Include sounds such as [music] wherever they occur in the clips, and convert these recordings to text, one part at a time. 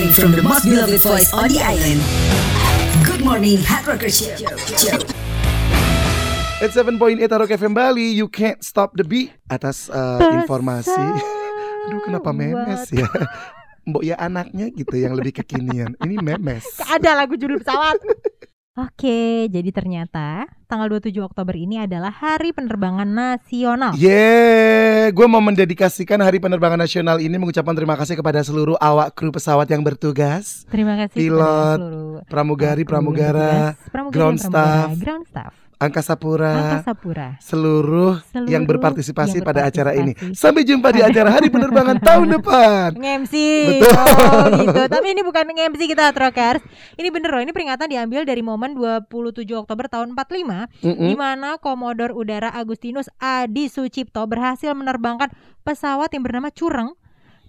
morning from the most beloved voice on the island. Good morning, Hard Rocker Show. Show. It's 7.8 Rock FM Bali, you can't stop the beat Atas uh, informasi Aduh kenapa memes ya Mbok ya anaknya gitu yang lebih kekinian Ini memes Ada lagu judul pesawat. [laughs] Oke, jadi ternyata tanggal 27 Oktober ini adalah Hari Penerbangan Nasional. Yeah, gue mau mendedikasikan Hari Penerbangan Nasional ini mengucapkan terima kasih kepada seluruh awak kru pesawat yang bertugas, Terima kasih Pilot, pramugari, pramugara, pramugari ground pramugara, staff, ground staff, angkasa pura, angkasa pura. seluruh, Seluruh yang berpartisipasi yang pada acara ini. berpartisipasi. Sampai jumpa di acara Hari Penerbangan [laughs] tahun depan. Nge-MC Betul. Oh gitu Tapi ini bukan nge-MC kita Trokers Ini bener loh Ini peringatan diambil dari momen 27 Oktober tahun 45 Mm-mm. di mana Komodor Udara Agustinus Adi Sucipto berhasil menerbangkan pesawat yang bernama Cureng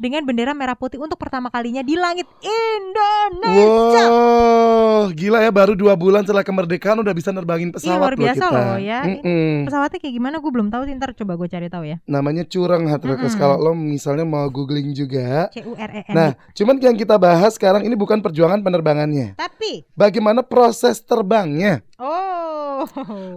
dengan bendera merah putih untuk pertama kalinya di langit Indonesia. Wow, gila ya baru dua bulan setelah kemerdekaan udah bisa nerbangin pesawat luar loh biasa kita. loh ya. Mm-mm. Pesawatnya kayak gimana gue belum tahu sih ntar coba gue cari tahu ya. Namanya curang Hatrokers Mm-mm. kalau lo misalnya mau googling juga. C U R E N. Nah, cuman yang kita bahas sekarang ini bukan perjuangan penerbangannya. Tapi Bagaimana proses terbangnya? oh.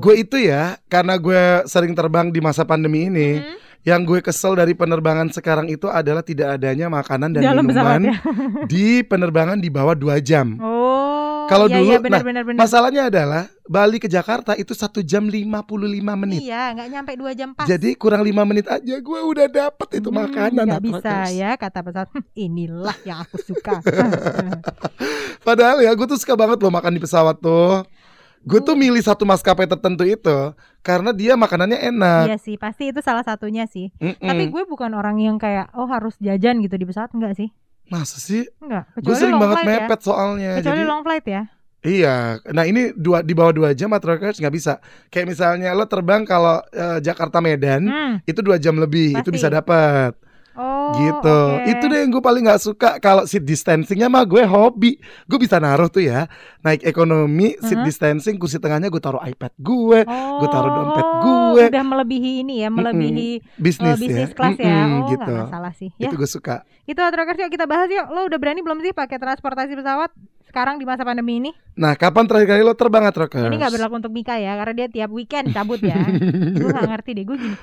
Gue itu ya, karena gue sering terbang di masa pandemi ini, Hmm, yang gue kesel dari penerbangan sekarang itu adalah tidak adanya makanan dan dalam minuman ya. [laughs] di penerbangan di bawah dua jam. Oh. Kalau iya, dulu, iya, benar, nah, benar, benar. Masalahnya adalah Bali ke Jakarta itu satu jam 55 menit. Iya, nggak nyampe dua jam pas. Jadi kurang lima menit aja gue udah dapet itu Hmm, makanan. nggak bisa Hatrokers. ya kata pesawat. "Hmm, Inilah yang aku suka. [laughs] Padahal ya gue tuh suka banget loh makan di pesawat tuh. Gue tuh milih satu maskapai tertentu itu karena dia makanannya enak. iya sih, pasti itu salah satunya sih. Mm-mm. Tapi gue bukan orang yang kayak oh harus jajan gitu di pesawat enggak sih? Masa sih? Enggak. Gue sering long banget flight ya. mepet soalnya. Kecuali Jadi long flight ya. iya. Nah ini dua di bawah dua jam Matrokers nggak bisa. Kayak misalnya lo terbang kalau eh, Jakarta Medan Hmm. itu dua jam lebih itu Pasti. bisa dapat. Oh, gitu. oke. Itu deh yang gue paling nggak suka kalau seat distancingnya mah gue hobi. Gue bisa naruh tuh ya naik ekonomi seat Mhm. distancing kursi tengahnya gue taruh iPad gue, Oh, gue taruh dompet gue. Udah melebihi ini ya, melebihi bisnis, eh, bisnis ya. kelas ya. Mm-mm, Oh, gitu. nggak masalah sih. Ya, Itu gue suka. itu Trokers yuk kita bahas yuk. Lo udah berani belum sih pakai transportasi pesawat sekarang di masa pandemi ini? Nah, kapan terakhir kali lo terbang Atrokers? Ini nggak berlaku untuk Mika ya, karena dia tiap weekend cabut ya. gue nggak ngerti deh, gue gini.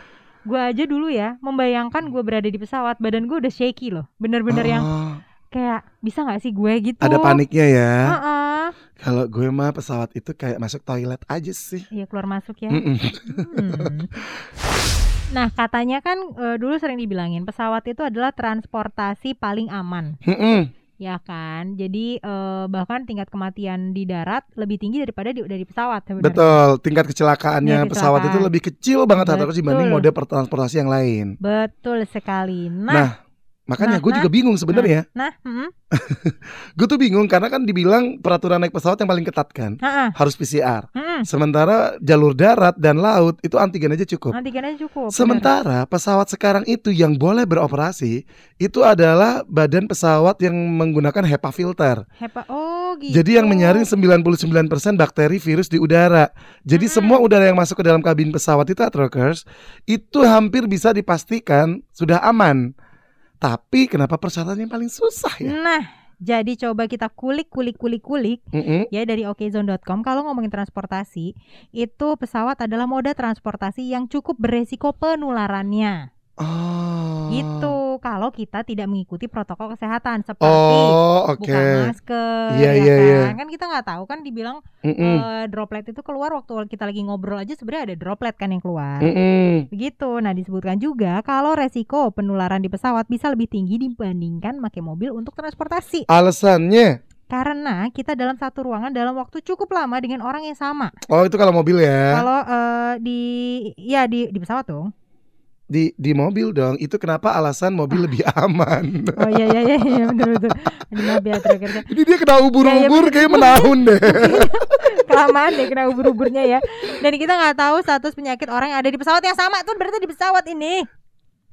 Gue aja dulu ya, membayangkan gue berada di pesawat, badan gue udah shaky loh. Bener-bener yang Oh, kayak bisa nggak sih gue gitu? ada paniknya ya. Heeh. Kalau gue mah pesawat itu kayak masuk toilet aja sih. Iya keluar masuk ya. Mm-mm. Hmm. Nah katanya kan eh, dulu sering dibilangin pesawat itu adalah transportasi paling aman, Mm-mm. Ya kan? Jadi eh, bahkan tingkat kematian di darat lebih tinggi daripada di, dari pesawat sebenarnya. Betul, tingkat kecelakaannya Iya, pesawat itu lebih kecil banget Atrokers dibanding mode transportasi yang lain. Betul sekali. Nah, Nah, Makanya Nah, gue juga bingung sebenarnya. nah, [laughs] mm, Gue tuh bingung karena kan dibilang peraturan naik pesawat yang paling ketat kan ha-ha, harus PCR. mm, Sementara jalur darat dan laut itu antigen aja cukup. antigen aja cukup. bener. Sementara pesawat sekarang itu yang boleh beroperasi itu adalah badan pesawat yang menggunakan HEPA filter. Hepa, oh gitu. Jadi yang menyaring 99% bakteri virus di udara. Jadi Mm-mm. semua udara yang masuk ke dalam kabin pesawat itu Atrokers itu hampir bisa dipastikan sudah aman. Tapi kenapa persyaratan yang paling susah ya? Nah, jadi coba kita kulik kulik kulik kulik Mm-mm. ya dari okezone.com kalau ngomongin transportasi itu pesawat adalah moda transportasi yang cukup beresiko penularannya Oh. gitu kalau kita tidak mengikuti protokol kesehatan seperti Oh, oke. buka masker Iya, ya iya, kan iya. kan kita nggak tahu kan dibilang Mm-mm. eh, droplet itu keluar waktu kita lagi ngobrol aja sebenarnya ada droplet kan yang keluar Mm-mm. begitu nah disebutkan juga kalau resiko penularan di pesawat bisa lebih tinggi dibandingkan pakai mobil untuk transportasi Alasannya? karena kita dalam satu ruangan dalam waktu cukup lama dengan orang yang sama Oh, itu kalau mobil ya. Kalau eh, di ya di di pesawat dong. Di di mobil dong. Itu kenapa alasan mobil lebih [laughs] aman. Oh iya iya iya, iya betul betul. Aduh, maaf ya terakhir Ini dia kena ubur-ubur Ya, ya, kayak menahun deh. [laughs] kelamaan deh kena ubur-uburnya ya. Dan kita nggak tahu status penyakit orang yang ada di pesawat yang sama tuh berarti di pesawat ini.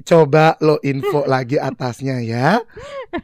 Coba lo info [laughs] lagi atasnya ya.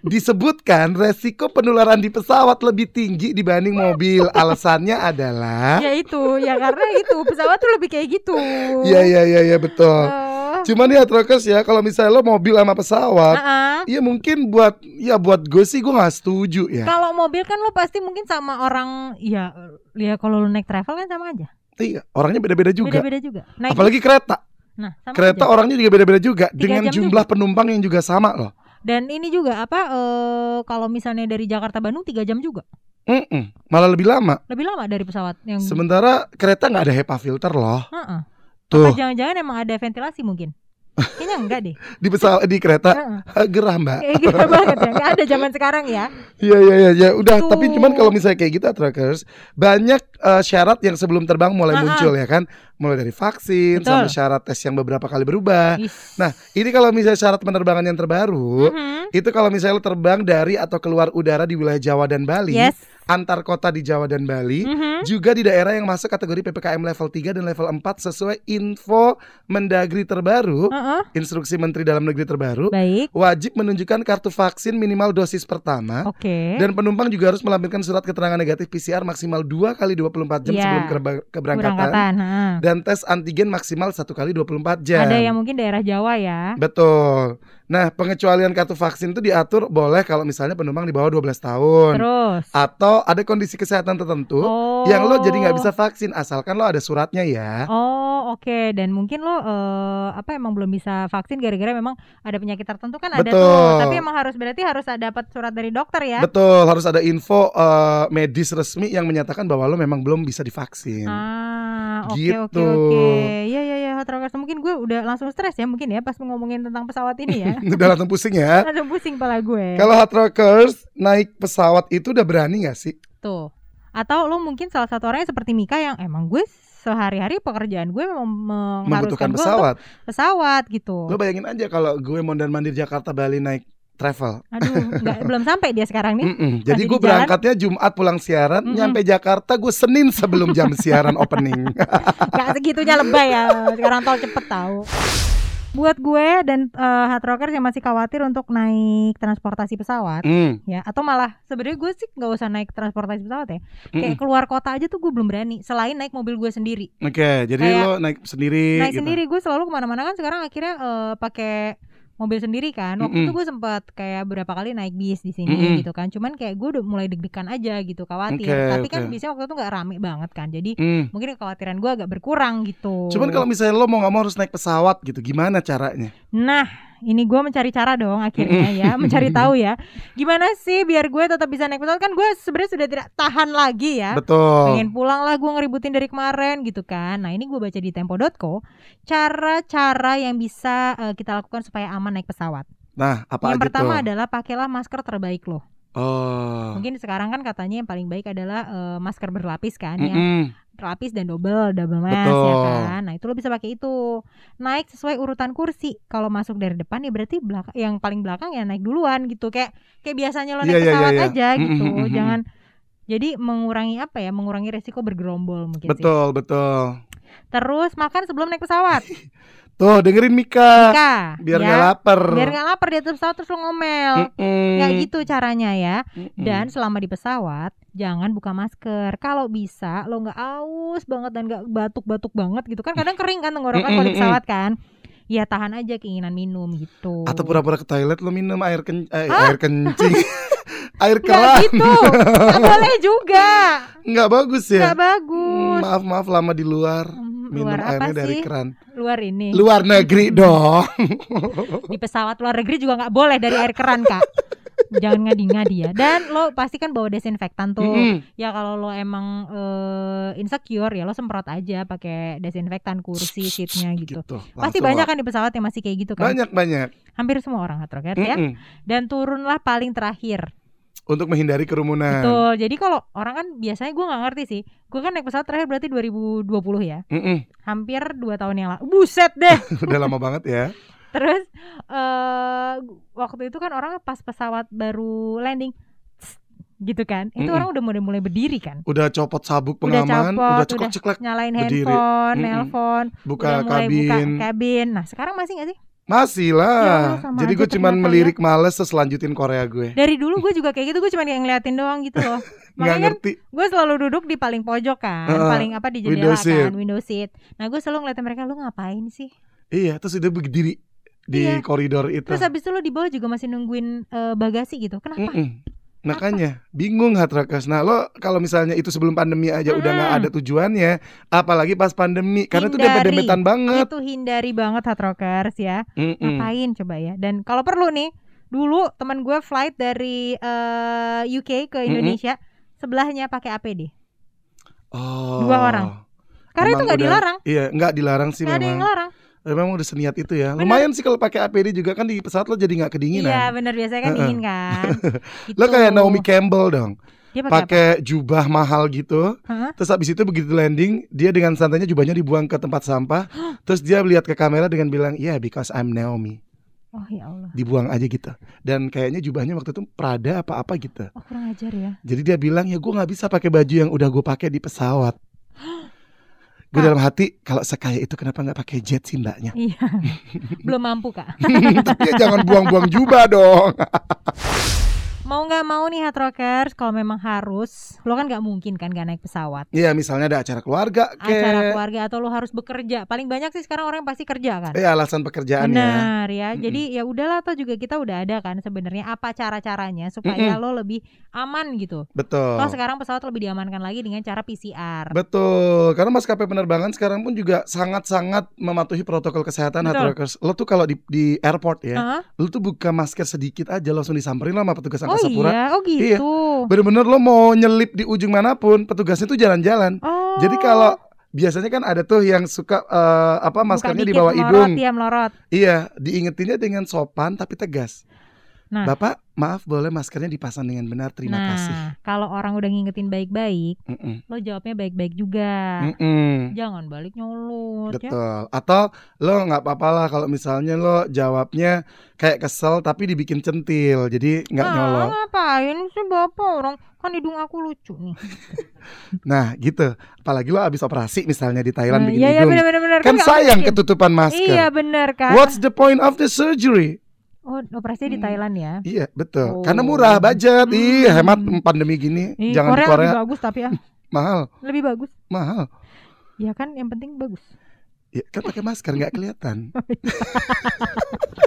Disebutkan resiko penularan di pesawat lebih tinggi dibanding mobil. Alasannya adalah Ya itu ya karena itu pesawat tuh lebih kayak gitu. Iya iya iya iya betul. Oh, Cuman ya Trokers ya kalau misalnya lo mobil sama pesawat, Heeh. ya mungkin buat ya buat gue sih gue nggak setuju ya. Kalau mobil kan lo pasti mungkin sama orang ya ya kalau lo naik travel kan sama aja. Iya, orangnya beda-beda juga. Beda-beda juga. Naik Apalagi kereta. nah, sama Kereta aja. orangnya juga beda-beda juga dengan jumlah penumpang yang juga sama loh. Dan ini juga apa eh kalau misalnya dari Jakarta Bandung tiga jam juga. Mm-mm, malah lebih lama. Lebih lama dari pesawat yang Sementara kereta nggak ada HEPA filter loh. Heeh. Tuh Apa jangan-jangan emang ada ventilasi mungkin? Kayaknya enggak deh. [laughs] di pesawat di kereta Heeh. gerah mbak. Kayak gitu [laughs] banget ya. Enggak ada zaman sekarang ya. Iya iya iya ya udah Tuh. tapi cuman kalau misalnya kayak gitu trackers banyak eh, syarat yang sebelum terbang mulai ah. muncul ya kan mulai dari vaksin Betul. sampai syarat tes yang beberapa kali berubah. Is. Nah ini kalau misalnya syarat penerbangan yang terbaru Mhm. itu kalau misalnya lo terbang dari atau keluar udara di wilayah Jawa dan Bali Yes. antar kota di Jawa dan Bali Mhm. juga di daerah yang masuk kategori PPKM level 3 dan level 4 sesuai info Mendagri terbaru Heeh. instruksi Menteri Dalam Negeri terbaru Baik. wajib menunjukkan kartu vaksin minimal dosis pertama Oke. dan penumpang juga harus melampirkan surat keterangan negatif PCR maksimal 2 kali 24 jam Iya. sebelum keberangkatan. Dan tes antigen maksimal satu kali 24 jam. Ada yang mungkin daerah Jawa ya. Betul. Nah, pengecualian kartu vaksin itu diatur boleh kalau misalnya penumpang di bawah 12 tahun Terus. atau ada kondisi kesehatan tertentu Oh. yang lo jadi nggak bisa vaksin asalkan lo ada suratnya ya. Oh oke dan mungkin lo eh, apa emang belum bisa vaksin gara-gara memang ada penyakit tertentu kan ada Betul. tuh tapi emang harus berarti harus ada dapat surat dari dokter ya Betul, harus ada info eh, medis resmi yang menyatakan bahwa lo memang belum bisa divaksin. ah oke Gitu. oke oke ya ya ya Hot Rockers. Mungkin gue udah langsung stres ya mungkin ya pas ngomongin tentang pesawat ini ya. [laughs] Udah langsung pusing ya. [laughs] langsung pusing pala gue. Kalau hard rockers naik pesawat itu udah berani gak sih? tuh. Atau lo mungkin salah satu orangnya seperti Mika yang emang gue sehari-hari pekerjaan gue memang Membutuhkan mengharuskan gue pesawat. pesawat gitu. Lo bayangin aja kalau gue mondar mandir Jakarta Bali naik travel. aduh nggak belum sampai dia sekarang nih Mm-mm. Masih Jadi di gue berangkatnya Jumat pulang siaran, Mm-mm. nyampe Jakarta gue Senin sebelum jam siaran opening. [laughs] Gak segitunya lebay ya Sekarang tol cepet tahu Buat gue dan eh, hard rockers yang masih khawatir untuk naik transportasi pesawat Hmm, ya atau malah sebenarnya gue sih nggak usah naik transportasi pesawat ya mm-mm. kayak keluar kota aja tuh gue belum berani selain naik mobil gue sendiri Oke, jadi Kayak lo naik sendiri. naik gitu. sendiri gue selalu ke mana-mana kan sekarang akhirnya eh, pakai mobil sendiri kan waktu Mm-mm. itu gue sempat kayak berapa kali naik bis di sini Mm-mm. gitu kan cuman kayak gue udah mulai deg-degan aja gitu khawatir Oke, tapi kan oke. biasanya waktu itu nggak rame banget kan jadi Hmm. mungkin kekhawatiran gue agak berkurang gitu Cuman kalau misalnya lo mau nggak mau harus naik pesawat gitu, gimana caranya? Nah, ini gue mencari cara dong akhirnya ya, mencari [laughs] tahu ya. Gimana sih biar gue tetap bisa naik pesawat kan gue sebenarnya sudah tidak tahan lagi ya. Betul. Pengen pulang lah gue ngeributin dari kemarin gitu kan. Nah ini gue baca di tempo.co cara-cara yang bisa eh, kita lakukan supaya aman naik pesawat. Nah, apa yang aja pertama tuh? adalah pakailah masker terbaik loh. Oh. Mungkin sekarang kan katanya yang paling baik adalah eh, masker berlapis kan yang Mm-mm. lapis dan double double mask Betul. ya kan. Nah, itu lo bisa pakai itu. Naik sesuai urutan kursi. Kalau masuk dari depan ya berarti belakang yang paling belakang ya naik duluan gitu. Kayak kayak biasanya lo naik Iya, iya, pesawat iya, iya. aja gitu. Mm, mm, mm, mm. Jangan jadi mengurangi apa ya? Mengurangi resiko bergerombol mungkin sih. Betul, betul. Terus makan sebelum naik pesawat. [laughs] Tuh, dengerin Mika. Mika, Biar ya. nggak lapar. Biar nggak lapar di atas pesawat terus lo ngomel. Mm-mm. Nggak gitu caranya ya. Mm-mm. Dan selama di pesawat jangan buka masker. Kalau bisa lo nggak aus banget dan nggak batuk-batuk banget gitu kan. Kadang kering kan tenggorokan kalau di pesawat kan. Ya tahan aja keinginan minum gitu. atau pura-pura ke toilet lo minum air ken eh, air kencing. [laughs] [laughs] air keran. gitu. Nggak boleh juga. [laughs] Nggak bagus ya. Nggak bagus. Maaf maaf lama di luar. Hmm, Minum luar airnya apa dari sih? keran. Luar ini. Luar negeri [laughs] dong. Di pesawat luar negeri juga nggak boleh dari air keran kak. Jangan ngadi-ngadi ya. Dan lo pasti kan bawa desinfektan tuh. Mm-mm. Ya kalau lo emang eh, insecure ya lo semprot aja pakai desinfektan kursi seatnya gitu. Gitu, Pasti banyak kan di pesawat yang masih kayak gitu kan. Banyak banyak. Hampir semua orang hard rocket ya. Dan turunlah paling terakhir. Untuk menghindari kerumunan. Betul. Jadi kalau orang kan biasanya gue nggak ngerti sih. Gue kan naik pesawat terakhir berarti 2020 ya. Mm-mm. Hampir dua tahun yang lalu. Buset deh. [laughs] Udah lama banget ya. [laughs] Terus eh waktu itu kan orang pas pesawat baru landing tss, gitu kan. Itu Mm-mm. orang udah mulai mulai berdiri kan. Udah copot sabuk Udah pengaman, copot, udah udah ceklek-ceklek Nyalain Berdiri. handphone, Mm-mm. nelpon, buka udah mulai buka kabin. kabin. Nah, sekarang masih gak sih? Masih Ya lah. Sama Jadi gue cuman ya. melirik males terus lanjutin Korea gue. Dari dulu gue juga kayak gitu, gue cuma yang ngeliatin doang gitu loh. [laughs] Makanya kan ngerti. gue selalu duduk di paling pojok kan, Heeh. paling apa di Window jendela seat. kan, window seat. Nah gue selalu ngeliatin mereka, lu ngapain sih? Iya, terus udah berdiri di Iya. koridor itu. Terus habis itu lo di bawah juga masih nungguin eh, bagasi gitu. Kenapa? Mm-mm. Makanya bingung rockers. Nah lo kalau misalnya itu sebelum pandemi aja udah nggak Mm-mm. ada tujuannya, apalagi pas pandemi karena itu Hindari. dempet-dempetan banget. Itu hindari banget hard rockers ya. Mm-mm. Ngapain coba ya? Dan kalau perlu nih, dulu teman gue flight dari eh, UK ke. Indonesia, sebelahnya pakai APD. Oh. Dua orang. Karena itu Emang nggak udah- dilarang, Iya nggak dilarang sih nggak ada yang memang. Eh, Memang udah seniat itu ya. Bener. Lumayan sih kalau pakai APD juga kan di pesawat lo jadi nggak kedinginan. Iya benar biasanya kan dingin kan. gitu. [laughs] Lo kayak Naomi Campbell dong, Dia pakai jubah mahal gitu. Hah? Terus habis itu begitu landing, dia dengan santainya jubahnya dibuang ke tempat sampah. [gasps] Terus dia lihat ke kamera dengan bilang, "Yeah, because I'm Naomi." Oh ya Allah. Dibuang aja gitu. Dan kayaknya jubahnya waktu itu Prada apa-apa gitu. Oh kurang ajar ya. Jadi dia bilang, "Ya gue nggak bisa pakai baju yang udah gue pakai di pesawat." [gasps] Gue dalam hati, kalau sekaya itu kenapa nggak pakai jet sih mbaknya? Iya. [laughs] Belum mampu kak. Tapi ya jangan buang-buang jubah dong. [laughs] Mau nggak mau nih hard rockers, kalau memang harus, lo kan nggak mungkin kan gak naik pesawat. Iya, misalnya ada acara keluarga, kayak Acara keluarga atau lo harus bekerja. Paling banyak sih sekarang orang yang pasti kerja kan. Eh alasan pekerjaan ya. Benar ya. Mm-mm. Jadi ya udahlah atau juga kita udah ada kan sebenarnya apa cara-caranya supaya Mm-mm. lo lebih aman gitu. Betul. Kalau sekarang pesawat lebih diamankan lagi dengan cara PCR. Betul, karena maskapai penerbangan sekarang pun juga sangat-sangat mematuhi protokol kesehatan Betul. hard rockers. Lo tuh kalau di, di airport ya, Hah? lo tuh buka masker sedikit aja langsung disamperin lah sama petugas Oh angkasa pura. iya, oh gitu. Bener-bener lo mau nyelip di ujung mana pun, petugasnya tuh jalan-jalan. Oh. Jadi kalau biasanya kan ada tuh yang suka eh, apa maskernya di bawah melorot, hidung. Iya, melorot. Iya, diingetinnya dengan sopan tapi tegas. Nah. Bapak, maaf boleh maskernya dipasang dengan benar, terima nah, kasih. kalau orang udah ngingetin baik-baik, Mm-mm. lo jawabnya baik-baik juga. Mm-mm. Jangan balik nyolot ya. Betul. Atau lo nggak apa-apa lah kalau misalnya lo jawabnya kayak kesel tapi dibikin centil, jadi nggak ah, nyolot. ngapain sih bapak orang kan hidung aku lucu nih. [laughs] Nah gitu. Apalagi lo abis operasi misalnya di Thailand Nah, bikin iya, iya hidung. benar-benar benar. kan nggak sayang mungkin. ketutupan masker. Iya benar kan. What's the point of the surgery? Oh, operasinya di Hmm. Thailand ya. Iya betul. Oh. Karena murah budget. Ih Hmm. hemat pandemi gini. Ih, Jangan Korea, di Korea lebih bagus tapi ya [laughs] mahal, lebih bagus. mahal. Ya kan yang penting bagus. Ya, kan pakai masker nggak kelihatan. [laughs]